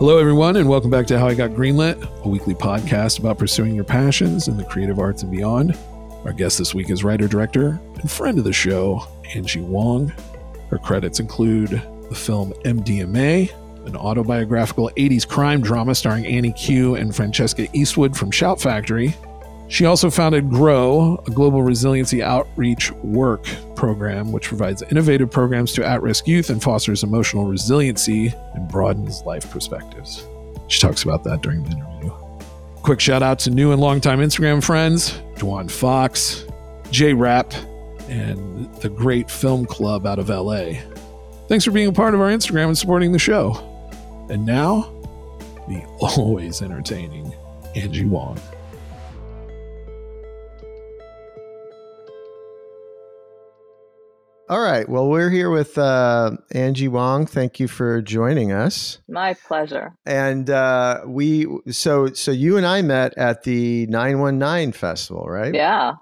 Hello, everyone, and welcome back to How I Got Greenlit, a weekly podcast about pursuing your passions in the creative arts and beyond. Our guest this week is writer, director, and friend of the show, Angie Wang. Her credits include the film MDMA, an autobiographical 80s crime drama starring Annie Q and Francesca Eastwood from Shout Factory. She also founded GROW, a global resiliency outreach work program, which provides innovative programs to at risk youth and fosters emotional resiliency and broadens life perspectives. She talks about that during the interview. Quick shout out to new and longtime Instagram friends, Dwan Fox, J Rap, and the Great Film Club out of LA. Thanks for being a part of our Instagram and supporting the show. And now, the always entertaining Angie Wang. All right. Well, we're here with uh, Angie Wang. Thank you for joining us. My pleasure. And uh, we, so, so you and I met at the 919 festival, right? Yeah.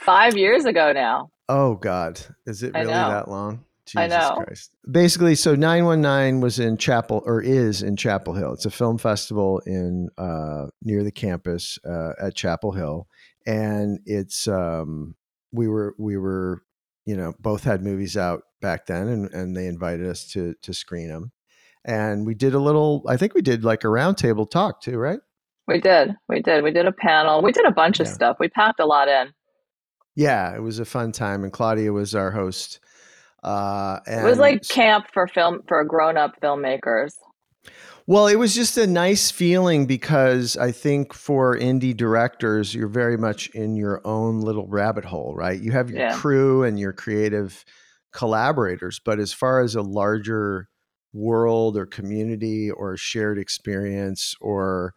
Five years ago now. Oh God, is it really that long? Jesus I know. Christ. Basically, so 919 was in Chapel or is in Chapel Hill. It's a film festival in uh, near the campus uh, at Chapel Hill, and it's um, we were we were you know both had movies out back then, and and they invited us to to screen them, and we did a little. I think we did like a roundtable talk too, right? We did. We did. We did a panel. We did a bunch of stuff. We packed a lot in. Yeah, it was a fun time, and Claudia was our host. Uh, and It was like camp for film for grown up filmmakers. Well, it was just a nice feeling because I think for indie directors, you're very much in your own little rabbit hole, right? You have your Yeah. crew and your creative collaborators, but as far as a larger world or community or shared experience or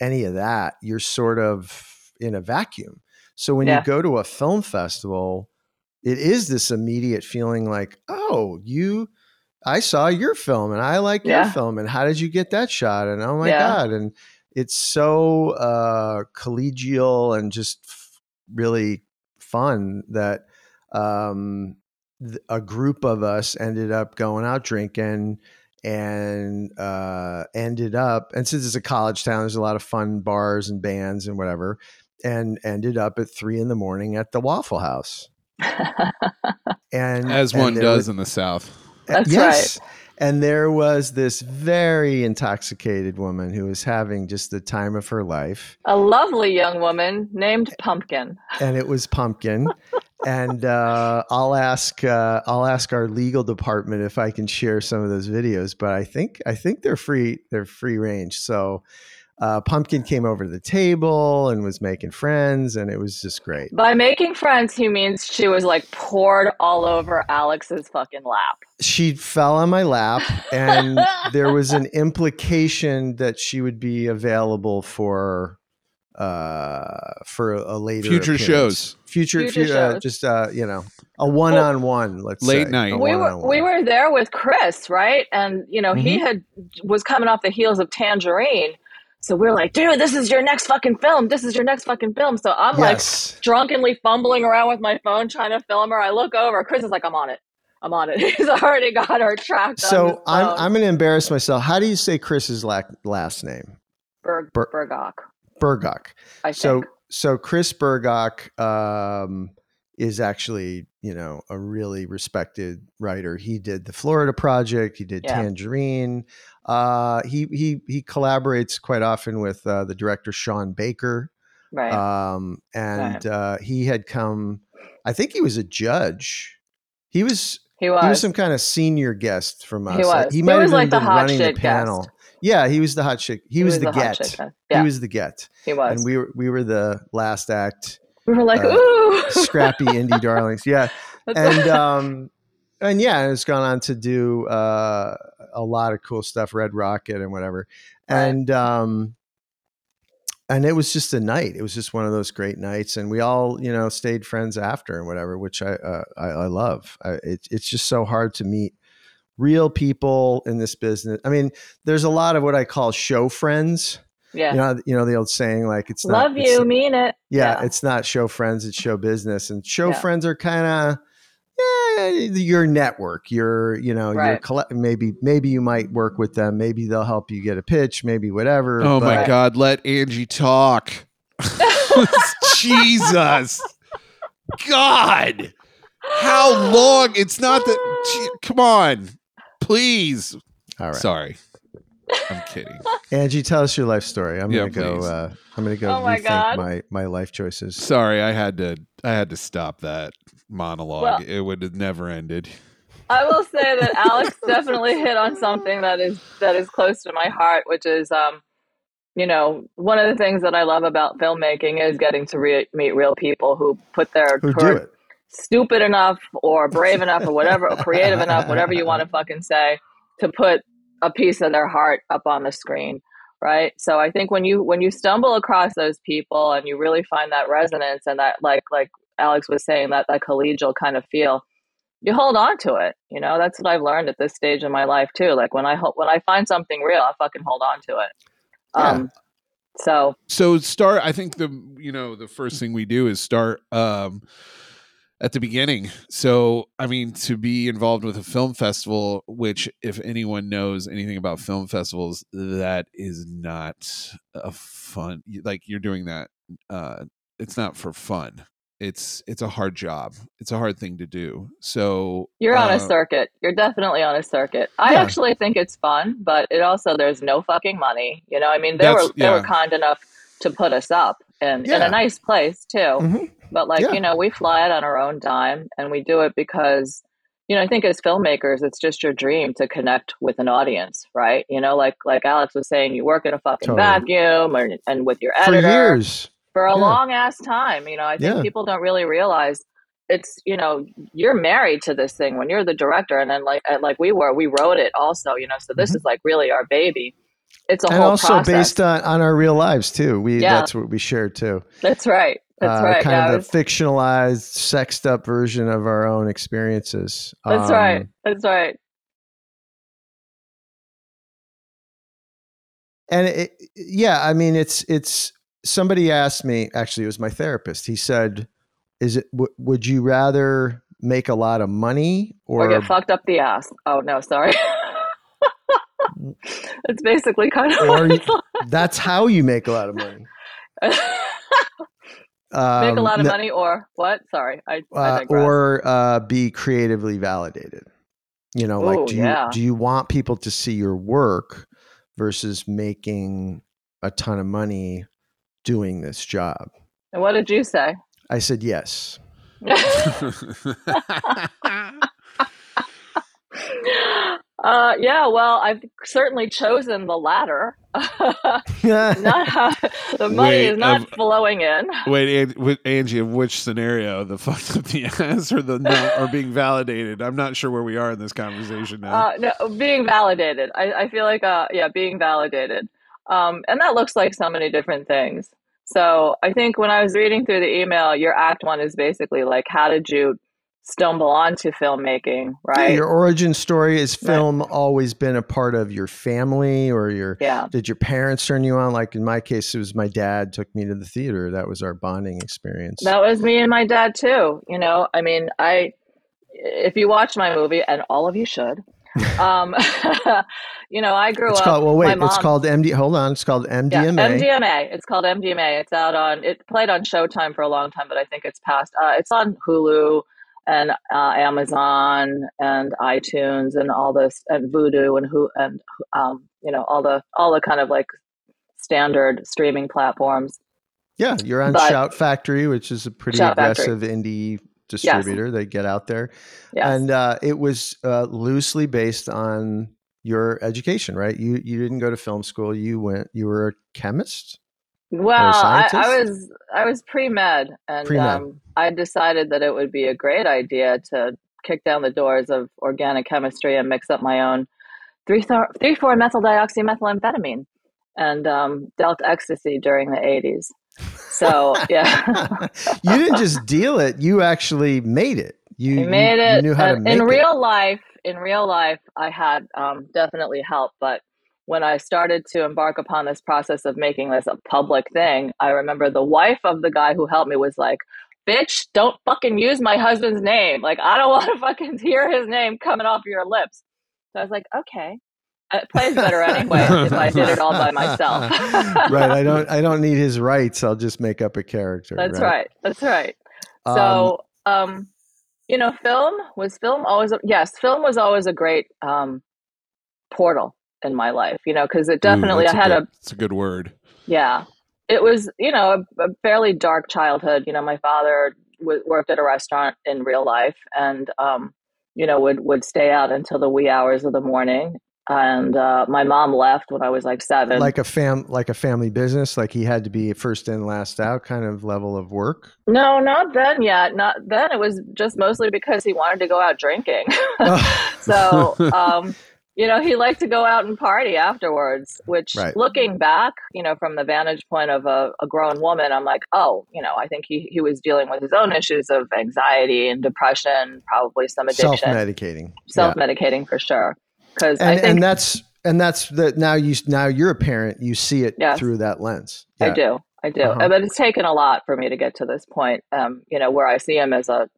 any of that, you're sort of in a vacuum. So when Yeah. you go to a film festival, it is this immediate feeling like, oh, you I saw your film and I like your film and how did you get that shot? And oh my Yeah. god! And it's so uh, collegial and just f- really fun that um, th- a group of us ended up going out drinking and uh, ended up and since it's a college town, there's a lot of fun bars and bands and whatever, and ended up at three in the morning at the Waffle House. And As and one does were- in the South. That's yes. And there was this very intoxicated woman who was having just the time of her life. a lovely young woman named Pumpkin. And it was pumpkin. and uh, I'll ask uh, I'll ask our legal department if I can share some of those videos, but I think I think they're free they're free range. So uh, Pumpkin came over to the table and was making friends, and it was just great. By making friends, he means she was like poured all over Alex's fucking lap. She fell on my lap, and there was an implication that she would be available for uh for a later Future appearance. shows. future, Future fu- uh, just uh you know a one-on-one let's Late say. night. A we were we were there with Chris, right? And you know, he Mhm. had was coming off the heels of Tangerine. So we're like, dude, this is your next fucking film. This is your next fucking film. So I'm yes like drunkenly fumbling around with my phone trying to film her. I look over. Chris is like, I'm on it. I'm on it. He's already got her tracked. so i'm i'm gonna embarrass myself how do you say chris's la- last name Berg, Ber- Bergach. Burgok. I So think. so Chris Bergoch um, is actually you know a really respected writer. He did the Florida Project. He did Yeah. Tangerine. Uh, he he he collaborates quite often with uh, the director Sean Baker. right. Um, and uh, he had come. I think he was a judge. He was he was. he was some kind of senior guest from us. He was. He He might have was even like the been hot running the panel. guest. Yeah, he was the hot chick. He, was, the, hot get. Yeah, He was the get, he was. and we were we were the last act. We were like, uh, ooh, Scrappy indie darlings. Yeah, and um, and yeah, it's gone on to do uh, a lot of cool stuff, Red Rocket and whatever, and um, and it was just a night. It was just one of those great nights, and we all you know stayed friends after and whatever, which I uh, I, I love. I, it, it's just so hard to meet real people in this business. I mean, there's a lot of what I call show friends. Yeah. You know, you know the old saying like it's not Love it's- you, mean it. yeah, it's not show friends, it's show business. And show Yeah. friends are kind of yeah, your network. Your, you know, your Right. maybe maybe you might work with them. Maybe they'll help you get a pitch. Maybe whatever. Oh my God, let Angie talk. Jesus. God. How long? It's not that. Come on. Please. All right, Sorry. I'm kidding. Angie, tell us your life story. I'm Yeah, gonna go. Uh, I'm gonna go Oh my rethink God. my my life choices. Sorry, I had to I had to stop that monologue. Well- it would have never ended. I will say that Alex definitely hit on something that is that is close to my heart, which is, um, you know, one of the things that I love about filmmaking is getting to re- meet real people who put their Who who do it? stupid enough or brave enough or whatever, or creative enough, whatever you want to fucking say, to put a piece of their heart up on the screen, right? So I think when you when you stumble across those people and you really find that resonance and that like like Alex was saying that that collegial kind of feel, you hold on to it. You know, that's what I've learned at this stage in my life too. Like when I ho- when I find something real, I fucking hold on to it. Yeah. Um, so so start i think the you know the first thing we do is start um at the beginning so i mean to be involved with a film festival which if anyone knows anything about film festivals that is not a fun like you're doing that uh it's not for fun it's it's a hard job it's a hard thing to do so You're on uh, a circuit. You're definitely on a circuit. I Yeah. actually think it's fun, but it also there's no fucking money. You know, I mean, they That's- were they were kind enough to put us up in in a nice place too. Mhm. But like Yeah. you know, we fly it on our own dime, and we do it because you know I think as filmmakers, it's just your dream to connect with an audience, right? You know, like like Alex was saying, you work in a fucking Totally. vacuum, or, and with your editor For years. for a Yeah. long ass time. You know, I think Yeah. people don't really realize it's you know you're married to this thing when you're the director, and then like like we were, we wrote it also. You know, so this is like really our baby. It's a and whole also process. based on, on our real lives too. We Yeah. that's what we share too. That's right. That's uh, right. Kind yeah, of it's- the fictionalized, sexed up version of our own experiences. that's Um, right. That's right. and it, yeah i mean it's it's somebody asked me actually it was my therapist he said is it w- would you rather make a lot of money Or, or, get fucked up the ass. Oh no, sorry. it's basically kind of or like that's how you make a lot of money make um, a lot of no- money or what? Sorry, I, I uh, digress. or uh, be creatively validated you know like do you yeah. do you want people to see your work versus making a ton of money doing this job and what did you say? i said yes Uh, yeah, well, I've certainly chosen the latter. not how, the money Wait, is not of- flowing in. Wait, An- with Angie, of which scenario, the fucked up the ass or the no, or being validated? I'm not sure where we are in this conversation now. Uh, no, being validated. I, I feel like, uh, yeah, being validated. Um, and that looks like so many different things. So I think when I was reading through the email, your act one is basically like, how did you stumble onto filmmaking, Yeah, right? your origin story is Right. film always been a part of your family or your yeah. did your parents turn you on like in my case it was my dad took me to the theater that was our bonding experience That was me and my dad too. You know, I mean, I if you watch my movie, and all of you should, um, you know, I grew It's up. called well wait, it's called MD hold on, it's called yeah, MDMA. MDMA. It's called MDMA. It's out on. It played on Showtime for a long time, but I think it's passed. Uh, it's on Hulu and uh, Amazon and iTunes and all this and Vudu and who and um, you know all the all the kind of like standard streaming platforms. Yeah, you're on But- Shout Factory, which is a pretty Shout Factory. aggressive indie distributor. They get out there. Yes. And uh, it was uh, loosely based on your education, right? You you didn't go to film school. You went. You were a chemist. Well, I, I was I was pre med, and Pre-med. um, I decided that it would be a great idea to kick down the doors of organic chemistry and mix up my own three four three four methyl dioxymethylamphetamine, and um, dealt ecstasy during the eighties. So yeah, you didn't just deal it. You actually made it. You, I you- made it. You knew how to in it. real life, in real life, I had um, definitely help, but when I started to embark upon this process of making this a public thing, I remember the wife of the guy who helped me was like, "Bitch, don't fucking use my husband's name. Like, I don't want to fucking hear his name coming off your lips." So I was like, "Okay." It plays better anyway if I did it all by myself. right. I don't. I don't need his rights. I'll just make up a character. That's right. That's right. Um, So, um, you know, film was film always. A, yes, film was always a great um, portal in my life. You know, because it definitely. Ooh, I that's had good, a It's a good word. yeah. It was you know a, a fairly dark childhood. You know, my father w- worked at a restaurant in real life, and um, you know would would stay out until the wee hours of the morning. And uh, my mom left when I was like seven. like a fam, like a family business. Like he had to be first in, last out, kind of level of work. No, not then yet. Not then. It was just mostly because he wanted to go out drinking. so, um, you know, he liked to go out and party afterwards, which Right. looking back, you know, from the vantage point of a, a grown woman, I'm like, oh, you know, I think he, he was dealing with his own issues of anxiety and depression, probably some addiction, Self-medicating. Self medicating for sure. Because I and, think and that's and that's the now you now you're a parent you see it Yes. through that lens I do. I do. Uh-huh. But it's taken a lot for me to get to this point. Um, you know, where I see him as a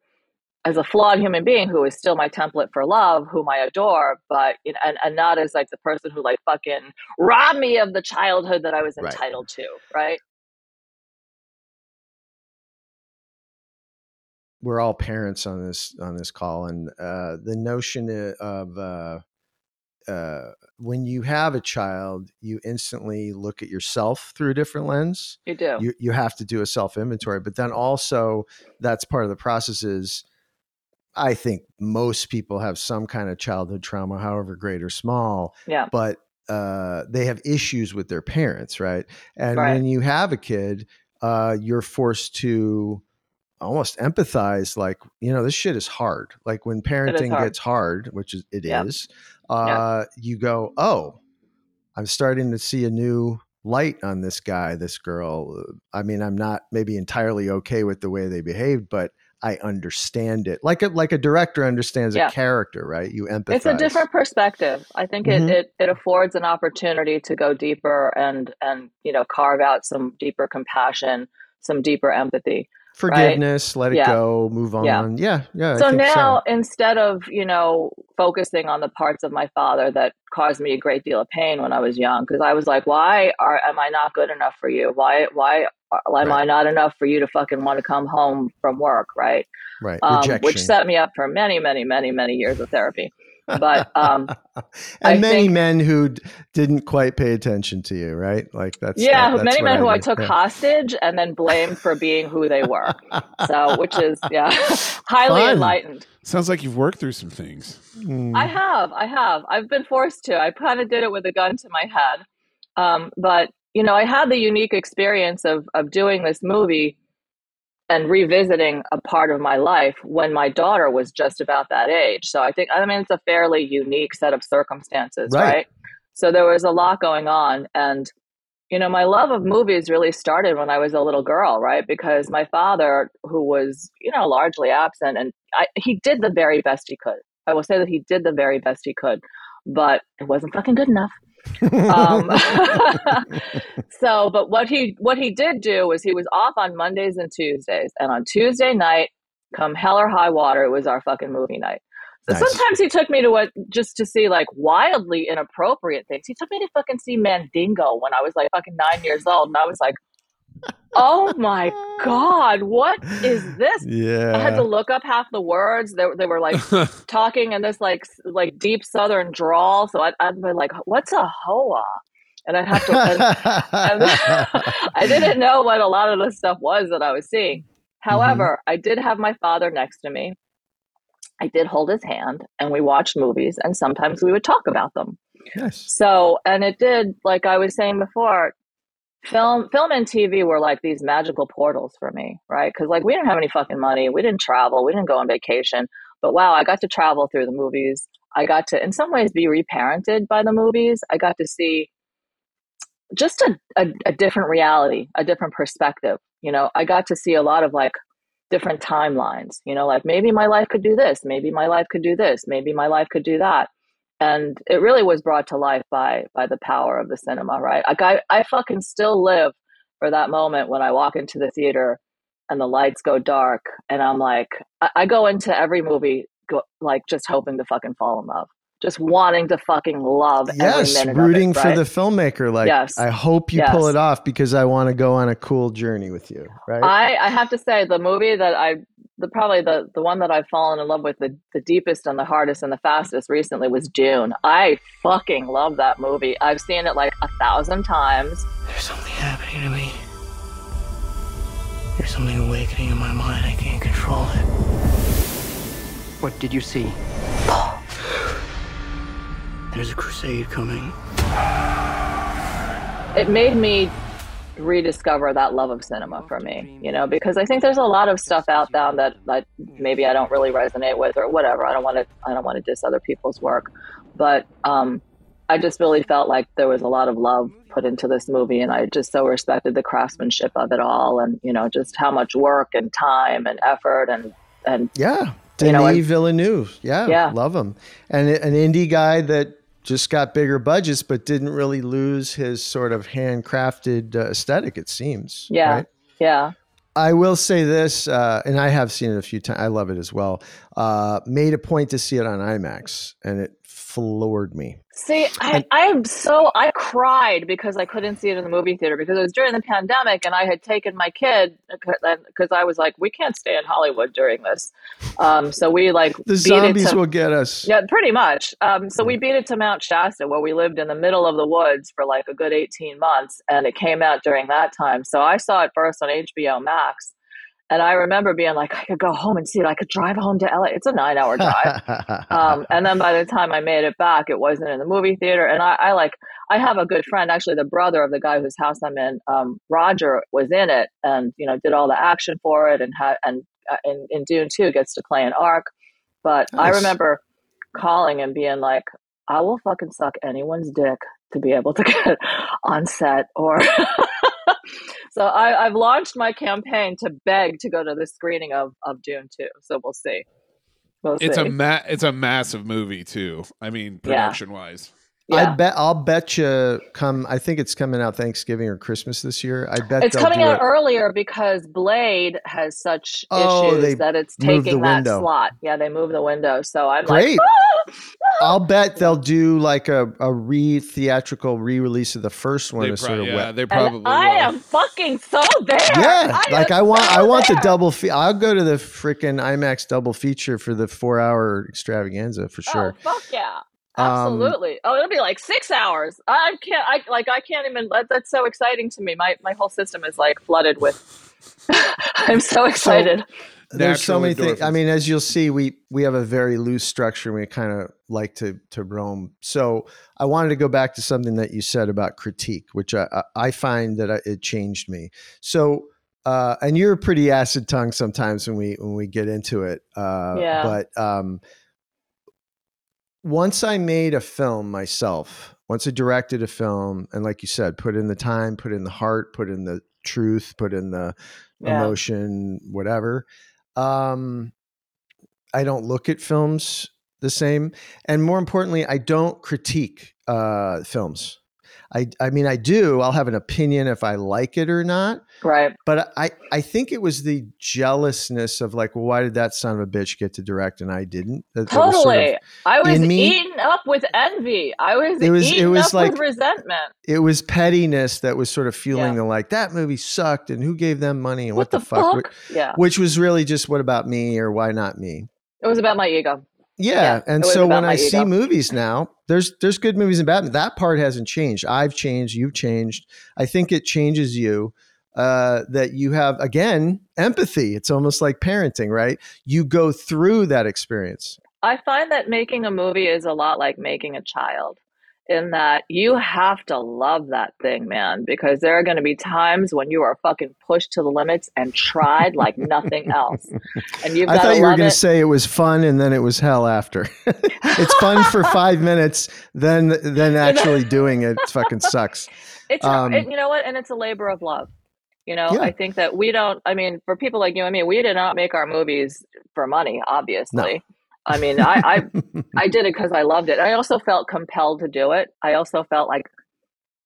as a flawed human being who is still my template for love, whom I adore, but you know, and, and not as like the person who like fucking robbed me of the childhood that I was Right. entitled to, right? we're all parents on this on this call and uh the notion of uh uh when you have a child you instantly look at yourself through a different lens You do. you you have to do a self inventory but then also that's part of the process is i think most people have some kind of childhood trauma however great or small yeah. but uh, they have issues with their parents, right? And Right. when you have a kid, uh, you're forced to almost empathize. Like, you know, this shit is hard. Like when parenting hard. gets hard, which is it is, Yeah. uh, you go, oh, I'm starting to see a new light on this guy, this girl. I mean, I'm not maybe entirely okay with the way they behaved, but I understand it. Like a like a director understands Yeah. a character, right? You empathize. It's a different perspective. I think Mhm. it, it, it affords an opportunity to go deeper and and you know carve out some deeper compassion, some deeper empathy. forgiveness, let it Yeah. go, move on. Yeah. Yeah, yeah. So now instead of you know focusing on the parts of my father that caused me a great deal of pain when i was young because i was like why are am i not good enough for you why why am i not enough for you to fucking want to come home from work right right, um, rejection. which set me up for many many many many years of therapy but um and I many think- men who d- didn't quite pay attention to you, right? Like that's yeah that- that's many what men who i took Yeah. hostage and then blamed for being who they were so which is yeah highly Fun. enlightened Sounds like you've worked through some things. Mm. I have, I have. I've been forced to. I kind of did it with a gun to my head. Um, but you know, I had the unique experience of of doing this movie and revisiting a part of my life when my daughter was just about that age. So I think I mean it's a fairly unique set of circumstances, Right. right? So there was a lot going on and you know, my love of movies really started when I was a little girl, right? Because my father, who was, you know, largely absent, and I, he did the very best he could. I will say that he did the very best he could, but it wasn't fucking good enough. Um, so, but what he what he did do was he was off on Mondays and Tuesdays, and on Tuesday night, come hell or high water, it was our fucking movie night. Nice. Sometimes he took me to what just to see like wildly inappropriate things. He took me to fucking see Mandingo when I was like fucking nine years old, and I was like, "Oh my god, what is this?" Yeah. I had to look up half the words. They, they were like talking in this like like deep Southern drawl. So I'd, I'd be like, "What's a hoa?" And I'd have to. And, and I didn't know what a lot of the stuff was that I was seeing. Mm-hmm. However, I did have my father next to me. I did hold his hand, and we watched movies, and sometimes we would talk about them. yes So, and it did, like I was saying before, film, film and TV were like these magical portals for me, right? Because like we didn't have any fucking money, we didn't travel, we didn't go on vacation, but wow, I got to travel through the movies. I got to, in some ways, be reparented by the movies. I got to see just a, a, a different reality, a different perspective. You know, I got to see a lot of like different timelines. You know, like maybe my life could do this, maybe my life could do this, maybe my life could do that. And it really was brought to life by by the power of the cinema, right? Like I, I fucking still live for that moment when I walk into the theater and the lights go dark and I'm like I, I go into every movie go, like just hoping to fucking fall in love. Just wanting to fucking love Yes, every rooting of it, for right? the filmmaker. Like, Yes. I hope you pull it off because I want to go on a cool journey with you. Right? I, I have to say the movie that I the probably the the one that I've fallen in love with the, the deepest and the hardest and the fastest recently was Dune. I fucking love that movie. I've seen it like a thousand times. There's something happening to me. There's something awakening in my mind. I can't control it. What did you see? There's a crusade coming. It made me rediscover that love of cinema for me, you know, because I think there's a lot of stuff out there that, that maybe I don't really resonate with or whatever. I don't want to I don't want to diss other people's work, but um, I just really felt like there was a lot of love put into this movie, and I just so respected the craftsmanship of it all, and you know, just how much work and time and effort and and yeah. You Denis know, Villeneuve. Yeah, Yeah. Love him. And an indie guy that just got bigger budgets, but didn't really lose his sort of handcrafted uh, aesthetic, it seems. yeah, right? yeah. I will say this, uh, and I have seen it a few times. I love it as well. Uh, made a point to see it on IMAX, and it floored me. See, I, am so I cried because I couldn't see it in the movie theater because it was during the pandemic and I had taken my kid because I was like, we can't stay in Hollywood during this. Um, so we like The beat zombies it to, will get us. yeah, pretty much. Um, so we beat it to Mount Shasta where we lived in the middle of the woods for like a good 18 months and it came out during that time. So I saw it first on HBO Max. And I remember being like, I could go home and see it. I could drive home to LA. It's a nine hour drive. um, and then by the time I made it back, it wasn't in the movie theater. And I, I like, I have a good friend, actually, the brother of the guy whose house I'm in. Um, Roger was in it, and you know, did all the action for it, and had and uh, in, in Dune Two gets to play an arc. But I remember calling and being like, I will fucking suck anyone's dick to be able to get on set or. so I, I've launched my campaign to beg to go to the screening of, of Dune 2. So we'll see. We'll It's see. a ma- it's a massive movie too. I mean, Yeah. production wise. I bet I'll bet you come. I think it's coming out Thanksgiving or Christmas this year. I bet It's coming out it. earlier because Blade has such Oh, they issues that it's moved the taking that window. slot. Yeah, they move the window. So I'm Great. like, "Ah!" I'll bet they'll do like a, a re theatrical re release of the first one They pro- sort of yeah, wet. they and probably I will. am fucking so there. Yeah, I like I want, so I want the double. Fe- I'll go to the freaking IMAX double feature for the four hour extravaganza for sure. Oh fuck yeah. Um, Absolutely. oh, it'll be like six hours. I can't. I like. I can't even. That, that's so exciting to me. My my whole system is like flooded with. I'm so excited. There's so Natural many things. I mean, as you'll see, we we have a very loose structure. and We kind of like to to roam. So I wanted to go back to something that you said about critique, which I I I find that I, it changed me. So. Uh, and you're pretty acid tongue sometimes when we when we get into it. Uh, Yeah. But um, once I made a film myself, once I directed a film, and like you said, put in the time, put in the heart, put in the truth, put in the Yeah. emotion, whatever. Um, I don't look at films the same, and more importantly, I don't critique uh, films. I I mean I do. I'll have an opinion if I like it or not. Right. But I I think it was the jealousness of like, well, why did that son of a bitch get to direct and I didn't? That- that was sort Totally. of- I was eaten up with envy. I was, It was- it was up like- with resentment. it was pettiness that was sort of fueling Yeah. the like that movie sucked and who gave them money and what, What, the, fuck, fuck? Yeah. which was really just what about me or why not me It was about my ego. Yeah, Yeah, and so when i see movies now there's there's good movies and bad that part hasn't changed. I've changed you've changed. I think it changes you uh, that you have again empathy. It's almost like parenting right? You go through that experience. I find that making a movie is a lot like making a child in that you have to love that thing, man, because there are going to be times when you are fucking pushed to the limits and tried like nothing else. And you've i thought you were going to say it was fun and then it was hell after it's fun for five minutes then then actually doing it fucking sucks It's Um, it, you know what, and it's a labor of love. You know, Yeah. I think that we don't. I mean, for people like you and me, we did not make our movies for money. Obviously, I mean, I I, I did it because I loved it. I also felt compelled to do it. I also felt like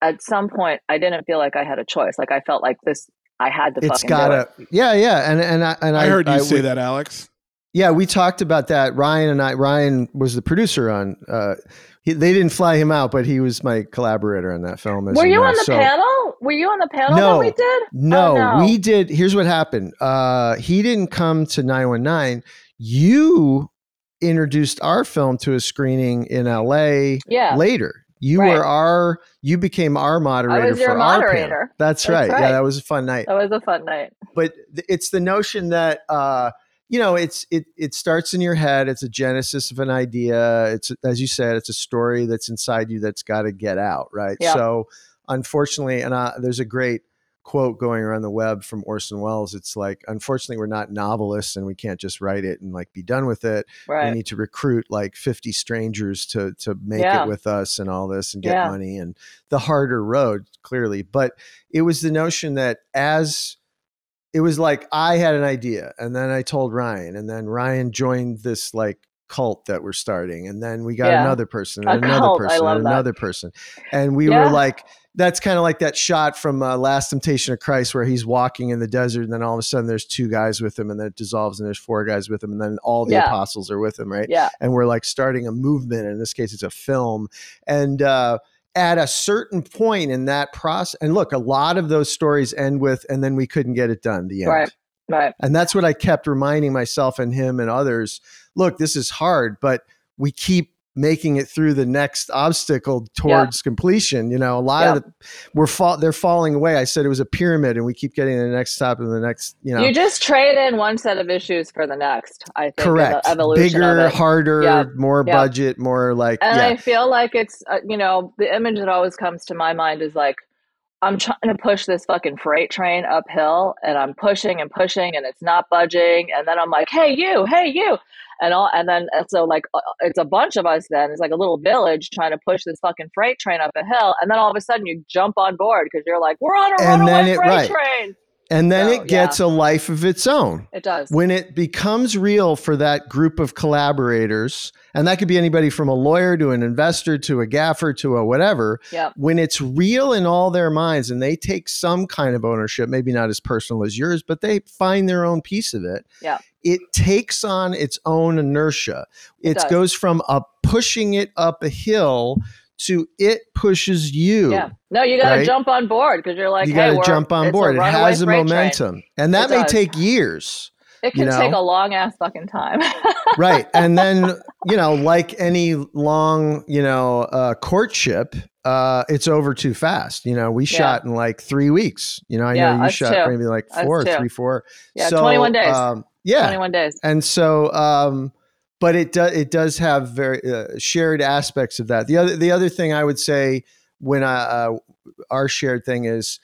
at some point I didn't feel like I had a choice. Like I felt like this, I had to. it's fucking gotta it. yeah yeah and and i and I, heard you say would- that, Alex. Yeah, we talked about that. Ryan and I. Ryan was the producer on. Uh, he, they didn't fly him out, but he was my collaborator on that film. As Were you on the So- panel? Were you on the panel No, that we did? No, Oh, no. we did. Here's what happened. Uh, he didn't come to 919. You introduced our film to a screening in LA Yeah. later. You Right. were our. You became our moderator your for our panel. moderator. That's, That's right. right. Yeah, that was a fun night That was a fun night. but it's the notion that uh you know it's it it starts in your head it's a genesis of an idea it's as you said it's a story that's inside you that's got to get out right Yeah. so unfortunately and uh, there's a great quote going around the web from Orson Welles it's like unfortunately we're not novelists and we can't just write it and like be done with it we need to recruit like 50 strangers to to make Yeah. it with us and all this and get Yeah. money and the harder road clearly but it was the notion that as it was like I had an idea and then I told Ryan and then Ryan joined this like cult that we're starting and then we got Yeah. another person A and another cult. Person and that. another person and we were like that's kind of like that shot from uh, Last Temptation of Christ where he's walking in the desert and then all of a sudden there's two guys with him and then it dissolves and there's four guys with him and then all the Yeah. apostles are with him right Yeah. and we're like starting a movement. In this case, it's a film. And uh, at a certain point in that process, and look, a lot of those stories end with, and then we couldn't get it done. The end. Right. Right. And that's what I kept reminding myself and him and others. Look, this is hard, but we keep making it through the next obstacle towards completion. You know, a lot of the we're fall they're falling away. I said it was a pyramid and we keep getting the next stop and the next, you know. You just trade in one set of issues for the next. I think. Correct. Evolution Bigger, harder, Yeah. more Yeah. budget, more like And yeah. I feel like it's, uh, you know, the image that always comes to my mind is like, I'm trying to push this fucking freight train uphill and I'm pushing and pushing and it's not budging. And then I'm like, hey, you, hey, you. And all, and then and so like uh, it's a bunch of us. Then it's like a little village trying to push this fucking freight train up a hill, and then all of a sudden you jump on board because you're like, we're on a And then it- freight right. train. and then So, it gets a life of its own. It does. When it becomes real for that group of collaborators, and that could be anybody from a lawyer to an investor to a gaffer to a whatever, yeah. when it's real in all their minds and they take some kind of ownership, maybe not as personal as yours, but they find their own piece of it, Yeah. It takes on its own inertia. It It, goes from a pushing it up a hill to it pushes you. Yeah. No, you got to right? jump on board because you're like, you hey, got to jump on board. It has a freight train. momentum. And that It may does. take years. It you can take a long ass fucking time. right and then you know like any long you know uh, courtship uh, it's over too fast you know we Yeah. shot in like three weeks you know i Yeah, know you shot too. maybe like four three four Yeah, So, 21 days. um, yeah 21 days. and so um but it does it does have very uh, shared aspects of that the other the other thing i would say when i uh, our shared thing is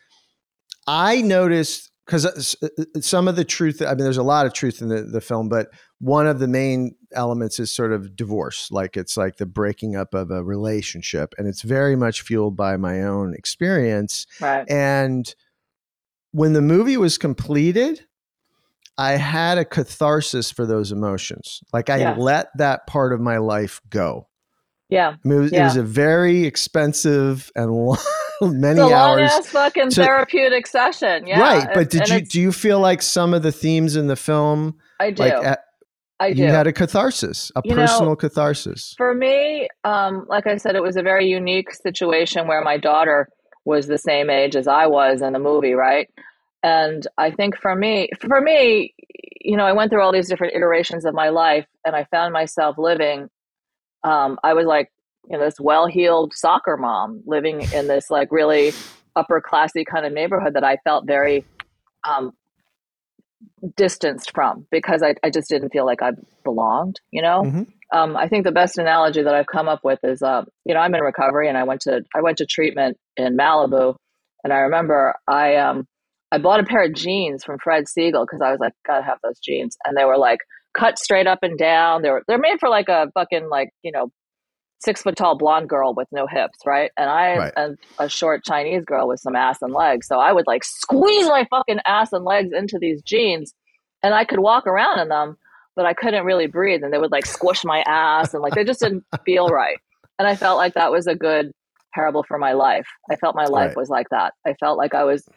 i noticed because some of the truth i mean there's a lot of truth in the, the film but one of the main elements is sort of divorce like it's like the breaking up of a relationship and it's very much fueled by my own experience Right. and when the movie was completed, I had a catharsis for those emotions. Like I Yeah. let that part of my life go. Yeah. I mean, it was, it was a very expensive and long, many It's a long hours. ass fucking So- therapeutic session. Yeah. right, but did you do you feel like some of the themes in the film, I do. like at, I do. you had a catharsis, a You know, personal catharsis? For me, um, like I said, it was a very unique situation where my daughter was the same age as I was in the movie, right? And I think for me, for me, you know, I went through all these different iterations of my life, and I found myself living. Um, I was like, you know, this well-heeled soccer mom living in this like really upper classy kind of neighborhood that I felt very um, distanced from because I, I just didn't feel like I belonged, you know? Mhm. Um, I think the best analogy that I've come up with is, uh, you know, I'm in recovery and I went to, I went to treatment in Malibu and I remember I, um, I bought a pair of jeans from Fred Segal because I was like, gotta have those jeans. And they were like cut straight up and down. They were, they're made for like a fucking like, you know, six foot tall blonde girl with no hips, right? And I Right. am a short Chinese girl with some ass and legs. So I would like squeeze my fucking ass and legs into these jeans and I could walk around in them, but I couldn't really breathe. And they would like squish my ass and like they just didn't feel right. And I felt like that was a good parable for my life. I felt my life Right. was like that. I felt like I was,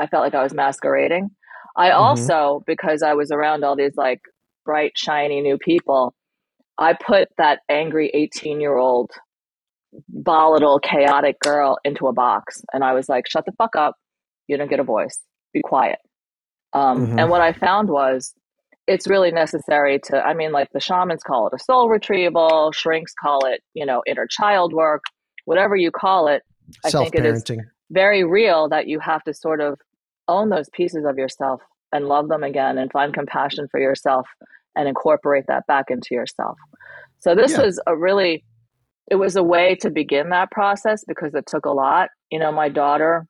I felt like I was masquerading. I Mhm. also, because I was around all these like bright, shiny new people, I put that angry 18 year old, volatile, chaotic girl into a box. And I was like, shut the fuck up. You don't get a voice. Be quiet. Um, Mhm. And what I found was it's really necessary to, I mean, like the shamans call it a soul retrieval, shrinks call it, you know, inner child work, whatever you call it. I think it is very real that you have to sort of own those pieces of yourself and love them again and find compassion for yourself and incorporate that back into yourself. So this Yeah. was a really it was a way to begin that process because it took a lot. You know, my daughter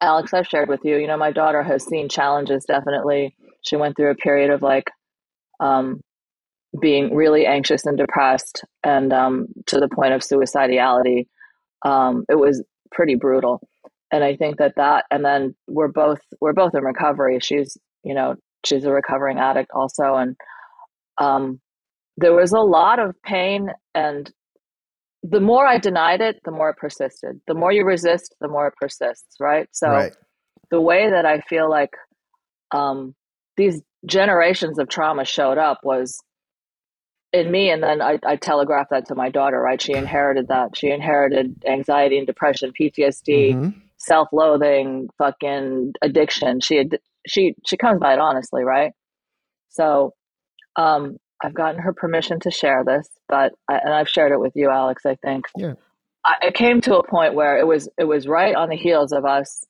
Alex, I've shared with you, you know, my daughter has seen challenges definitely. She went through a period of like um being really anxious and depressed and um to the point of suicidality. Um it was pretty brutal and i think that that and then we're both we're both in recovery. She's you know she's a recovering addict also. And um there was a lot of pain. And the more i denied it the more it persisted. The more you resist the more it persists right? So right. the way that i feel like um these generations of trauma showed up was in me. And then I, I telegraphed that to my daughter right? She inherited that. She inherited anxiety and depression ptsd Mhm. Self-loathing, fucking addiction. She had, she she comes by it honestly, right? So, um, I've gotten her permission to share this, but I, and I've shared it with you, Alex. I think. Yeah. I, it came to a point where it was it was right on the heels of us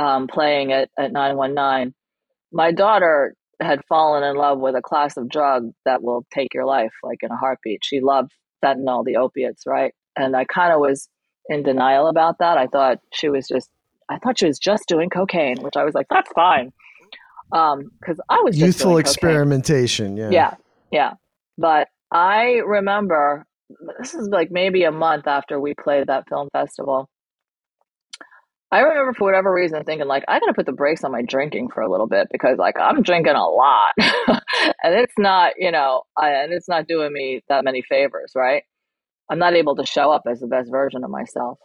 um, playing it at nine one nine. My daughter had fallen in love with a class of drug that will take your life like in a heartbeat. She loved fentanyl, the opiates, right? And I kind of was in denial about that. I thought she was just, I thought she was just doing cocaine, which I was like, that's fine. Um, cause I was just Youthful doing cocaine. experimentation. Yeah. Yeah, yeah. But I remember this is like maybe a month after we played that film festival. I remember for whatever reason thinking like I gotta put the brakes on my drinking for a little bit because like I'm drinking a lot, and it's not you know, I, and it's not doing me that many favors, right? I'm not able to show up as the best version of myself.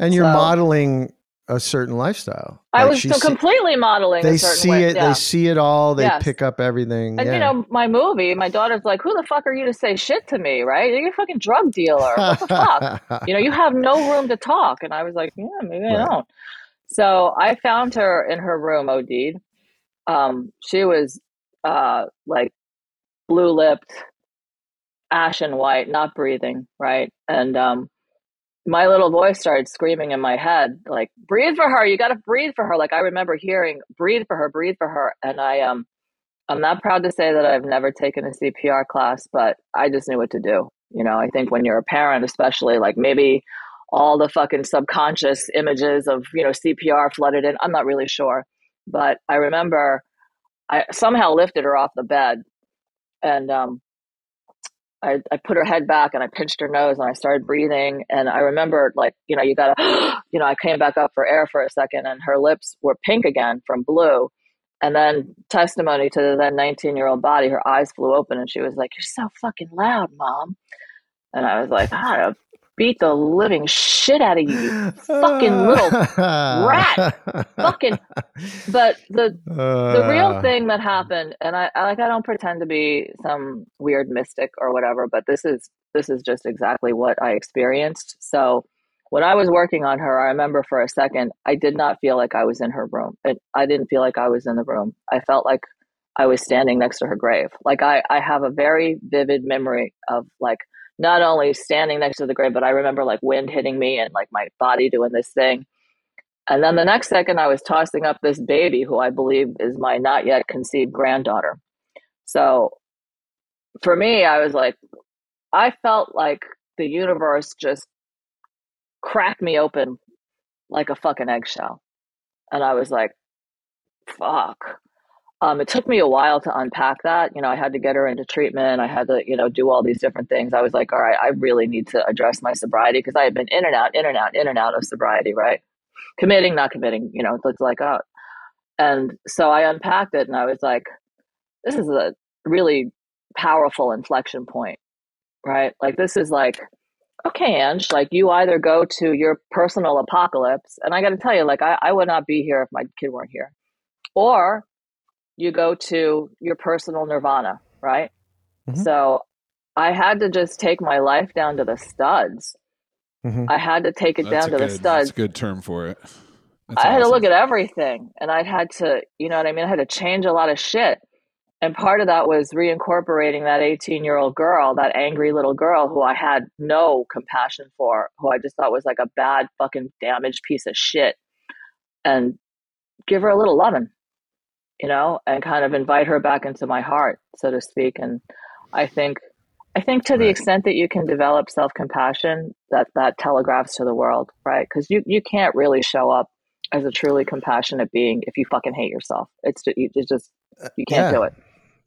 And you're So- modeling a certain lifestyle. I Like, was she so see- completely modeling. They a certain see way. it. Yeah. They see it all. They Yes. pick up everything. And yeah. you know, my movie, my daughter's like, "Who the fuck are you to say shit to me? Right? You're a fucking drug dealer. What the fuck? You know, you have no room to talk." And I was like, "Yeah, maybe I don't." So I found her in her room, OD'd. Um, she was uh, like blue lipped, ashen white, not breathing, right? And um, my little voice started screaming in my head, like, breathe for her. You got to breathe for her. Like, I remember hearing, breathe for her, breathe for her. And I, um, I'm not proud to say that I've never taken a CPR class, but I just knew what to do. You know, I think when you're a parent, especially, like maybe all the fucking subconscious images of, you know, CPR flooded in. I'm not really sure. But I remember I somehow lifted her off the bed and um, I, I put her head back and I pinched her nose and I started breathing. And I remember, like, you know, you gotta, you know, I came back up for air for a second and her lips were pink again from blue. And then, testimony to the then 19 year old body, her eyes flew open and she was like, You're so fucking loud, mom. And I was like, I'm gonna beat the living shit out of you, you fucking little rat. Fucking but the the real Uh, thing that happened and I, I like i don't pretend to be some weird mystic or whatever but this is this is just exactly what i experienced. So when i was working on her i remember for a second i did not feel like i was in her room. It, i didn't feel like i was in the room. I felt like i was standing next to her grave. Like i i have a very vivid memory of like not only standing next to the grave but i remember like wind hitting me and like my body doing this thing and then the next second, I was tossing up this baby who I believe is my not yet conceived granddaughter. So for me, I was like, I felt like the universe just cracked me open like a fucking eggshell. And I was like, fuck. Um, it took me a while to unpack that. You know, I had to get her into treatment. I had to, you know, do all these different things. I was like, all right, I really need to address my sobriety because I had been in and out, in and out, in and out of sobriety, right? Committing, not committing, you know, it's like, oh. And so I unpacked it and I was like, this is a really powerful inflection point, right? Like, this is like, okay, Ange, like you either go to your personal apocalypse, and I got to tell you, like, I, I would not be here if my kid weren't here, or you go to your personal nirvana, right? Mhm. So I had to just take my life down to the studs. Mhm. I had to take it That's down to good, the That's studs. a good term for it. That's I had to look at everything and I had to, you know what I mean? I had to change a lot of shit. And part of that was reincorporating that 18 year old girl, that angry little girl who I had no compassion for, who I just thought was like a bad, fucking damaged piece of shit, and give her a little loving, you know, and kind of invite her back into my heart, so to speak. And I think, I think to the extent that you can develop self compassion, that that telegraphs to the world, right? Because you you can't really show up as a truly compassionate being if you fucking hate yourself. It's ju- you it's just you can't yeah. do it.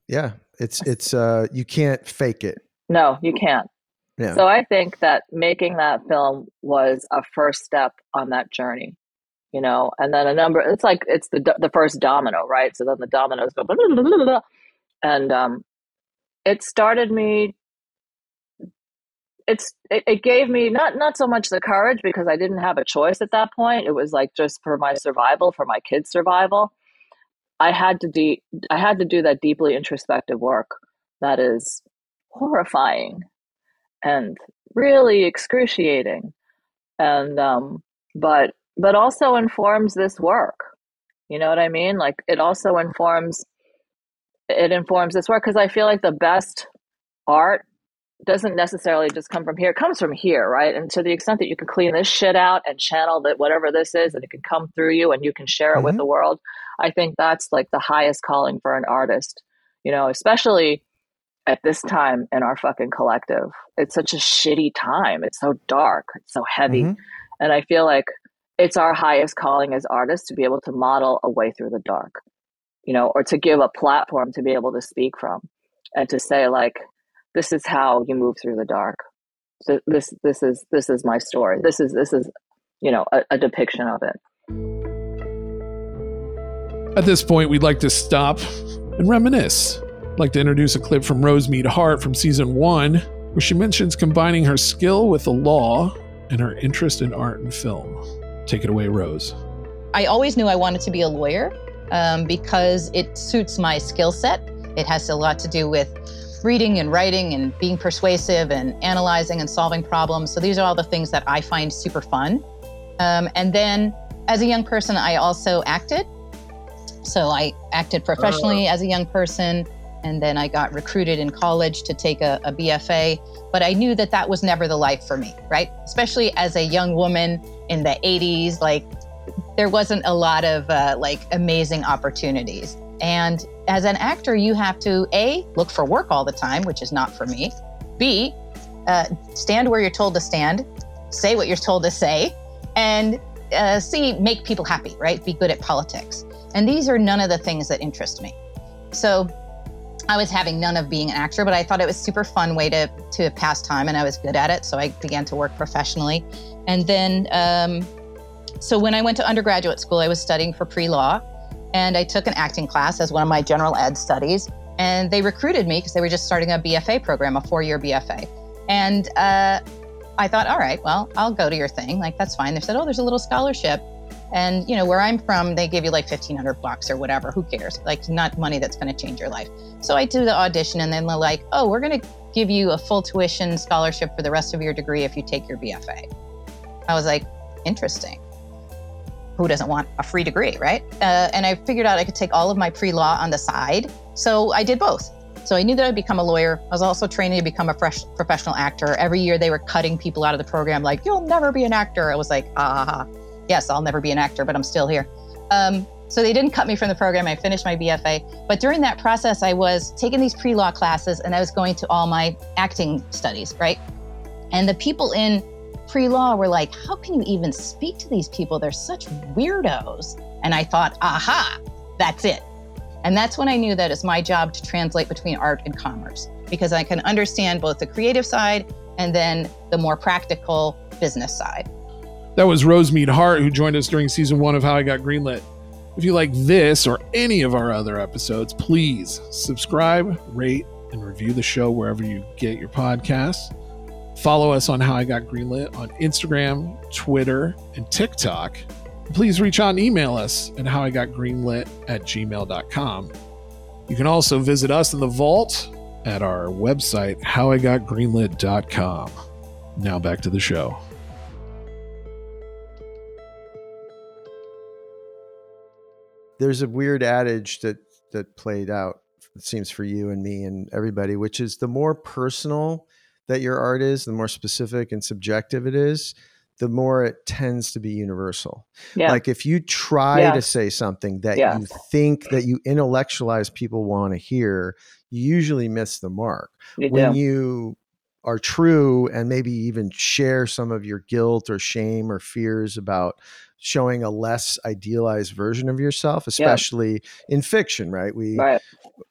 Yeah, it's it's uh you can't fake it. No, you can't. Yeah. So I think that making that film was a first step on that journey, you know, and then a number. It's like it's the the first domino, right? So then the dominoes go, blah, blah, blah, blah, and um, it started me. It's it, it gave me not not so much the courage because I didn't have a choice at that point. It was like just for my survival, for my kids' survival. I had to de- I had to do that deeply introspective work that is horrifying and really excruciating and um but but also informs this work you know what i mean like it also informs it informs this work because i feel like the best art doesn't necessarily just come from here it comes from here right and to the extent that you can clean this shit out and channel that whatever this is and it can come through you and you can share it with Mhm. the world i think that's like the highest calling for an artist you know especially at this time in our fucking collective. It's such a shitty time. It's so dark. It's so heavy. Mhm. And I feel like it's our highest calling as artists to be able to model a way through the dark, you know, or to give a platform to be able to speak from and to say like, this is how you move through the dark. So this, this is, this is my story. This is, this is, you know, a, a depiction of it. At this point, we'd like to stop and reminisce. I'd like to introduce a clip from Rosemead Hart from season one, where she mentions combining her skill with the law and her interest in art and film. Take it away, Rose. I always knew I wanted to be a lawyer um, because it suits my skill set. It has a lot to do with reading and writing and being persuasive and analyzing and solving problems. So these are all the things that I find super fun. Um, and then as a young person, I also acted. So I acted professionally as a young person. And then I got recruited in college to take a, a BFA. But I knew that that was never the life for me, right? Especially as a young woman in the 80s, like there wasn't a lot of uh, like amazing opportunities. And as an actor, you have to A, look for work all the time, which is not for me. B, uh, stand where you're told to stand, say what you're told to say, and uh, C, make people happy, right? Be good at politics. And these are none of the things that interest me. So I was having none of being an actor, but I thought it was super fun way to to pass time, and I was good at it. So I began to work professionally, and then um, so when I went to undergraduate school, I was studying for pre law, and I took an acting class as one of my general ed studies, and they recruited me because they were just starting a BFA program, a four year BFA. And uh, I thought, all right, well, I'll go to your thing. Like, that's fine. They said, oh, there's a little scholarship. And, you know, where I'm from, they give you like 1500 bucks or whatever. Who cares? Like, not money that's going to change your life. So I do the audition, and then they're like, oh, we're going to give you a full tuition scholarship for the rest of your degree if you take your BFA. I was like, interesting. Who doesn't want a free degree, right? Uh, and I figured out I could take all of my pre law on the side. So I did both. So I knew that I'd become a lawyer. I was also training to become a fresh professional actor. Every year they were cutting people out of the program, like, you'll never be an actor. I was like, ah, yes, I'll never be an actor, but I'm still here. Um, so they didn't cut me from the program. I finished my BFA. But during that process, I was taking these pre law classes and I was going to all my acting studies, right? And the people in pre law were like, how can you even speak to these people? They're such weirdos. And I thought, aha, that's it. And that's when I knew that it's my job to translate between art and commerce because I can understand both the creative side and then the more practical business side. That was Rosemead Hart, who joined us during season one of How I Got Greenlit. If you like this or any of our other episodes, please subscribe, rate, and review the show wherever you get your podcasts. Follow us on How I Got Greenlit on Instagram, Twitter, and TikTok. Please reach out and email us at howigotgreenlit at gmail.com. You can also visit us in the vault at our website, howigotgreenlit.com. Now back to the show. There's a weird adage that that played out, it seems for you and me and everybody, which is the more personal that your art is, the more specific and subjective it is, the more it tends to be universal. Yeah. Like if you try Yeah. to say something that Yeah. you think that you intellectualize people want to hear, you usually miss the mark. You when do. you are true and maybe even share some of your guilt or shame or fears about showing a less idealized version of yourself especially in fiction right? We right.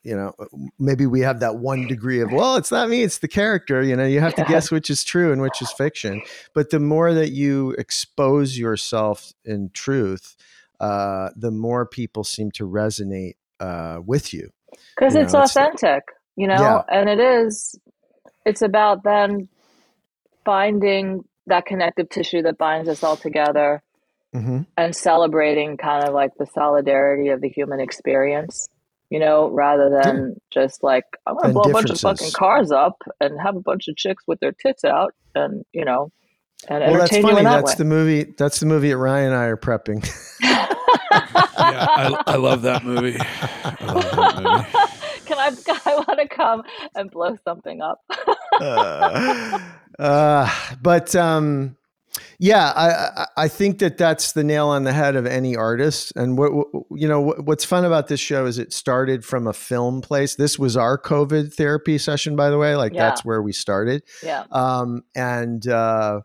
you know maybe we have that one degree of well it's not me it's the character you know? You have to guess which is true and which is fiction. But the more that you expose yourself in truth uh, the more people seem to resonate uh, with you because it's know, it's- authentic you know? Yeah. and it is it's about then finding that connective tissue that binds us all together hmm and celebrating kind of like the solidarity of the human experience you know rather than just like i'm gonna And blow a bunch of fucking cars up and have a bunch of chicks with their tits out and you know and well that's entertain you funny. in that that's way. the movie that's the movie that ryan and i are prepping. Yeah, I, I love that movie. I love that movie. can i i want to come and blow something up? Uh, uh, but um, yeah, I, I I think that that's the nail on the head of any artist. And what, you know, what, what's fun about this show is it started from a film place. This was our COVID therapy session, by the way. Like Yeah. that's where we started. yeah Um, and uh,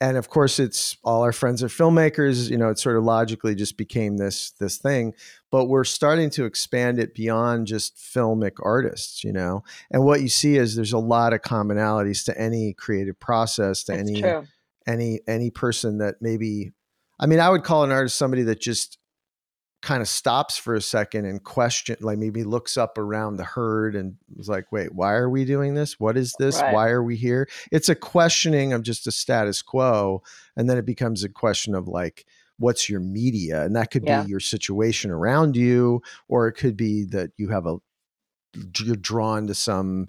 and of course, it's all our friends are filmmakers. You know, it sort of logically just became this this thing. But we're starting to expand it beyond just filmic artists. You know, and what you see is there's a lot of commonalities to any creative process, to any true any any person that maybe. I mean, I would call an artist somebody that just kind of stops for a second and question like maybe looks up around the herd and was like wait why are we doing this what is this Right. why are we here it's a questioning of just a status quo and then it becomes a question of like what's your media and that could Yeah. be your situation around you or it could be that you have a you're drawn to some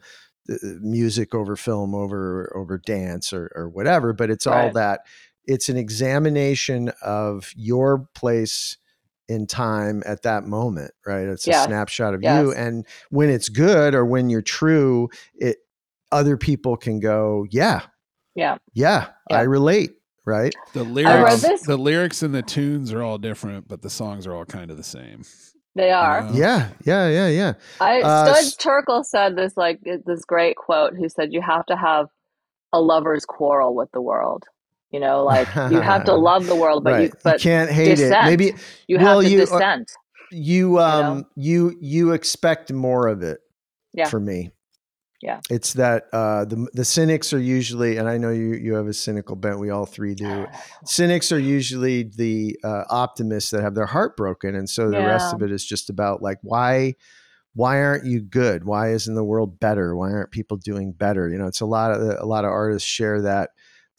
Uh, uh, music over film over over dance or or whatever but it's all that. It's an examination of your place in time at that moment right? It's a snapshot of you and when it's good or when you're true it other people can go yeah. Yeah. Yeah, Yeah. i relate right? The lyrics, the lyrics and the tunes are all different, but the songs are all kind of the same. They are Yeah. yeah yeah yeah yeah I Uh, Stud s- Terkel said this like this great quote. He said, "You have to have a lover's quarrel with the world. You know, like you have to love the world, but right you but you can't hate dissent. it maybe you well, have to you- uh, dissent. you um know? you you expect more of it Yeah. for me Yeah. it's that uh the the cynics are usually and i know you you have a cynical bent we all three do cynics are usually the uh, optimists that have their heart broken and so the rest of it is just about like why why aren't you good? Why isn't the world better? Why aren't people doing better? You know, it's a lot of a lot of artists share that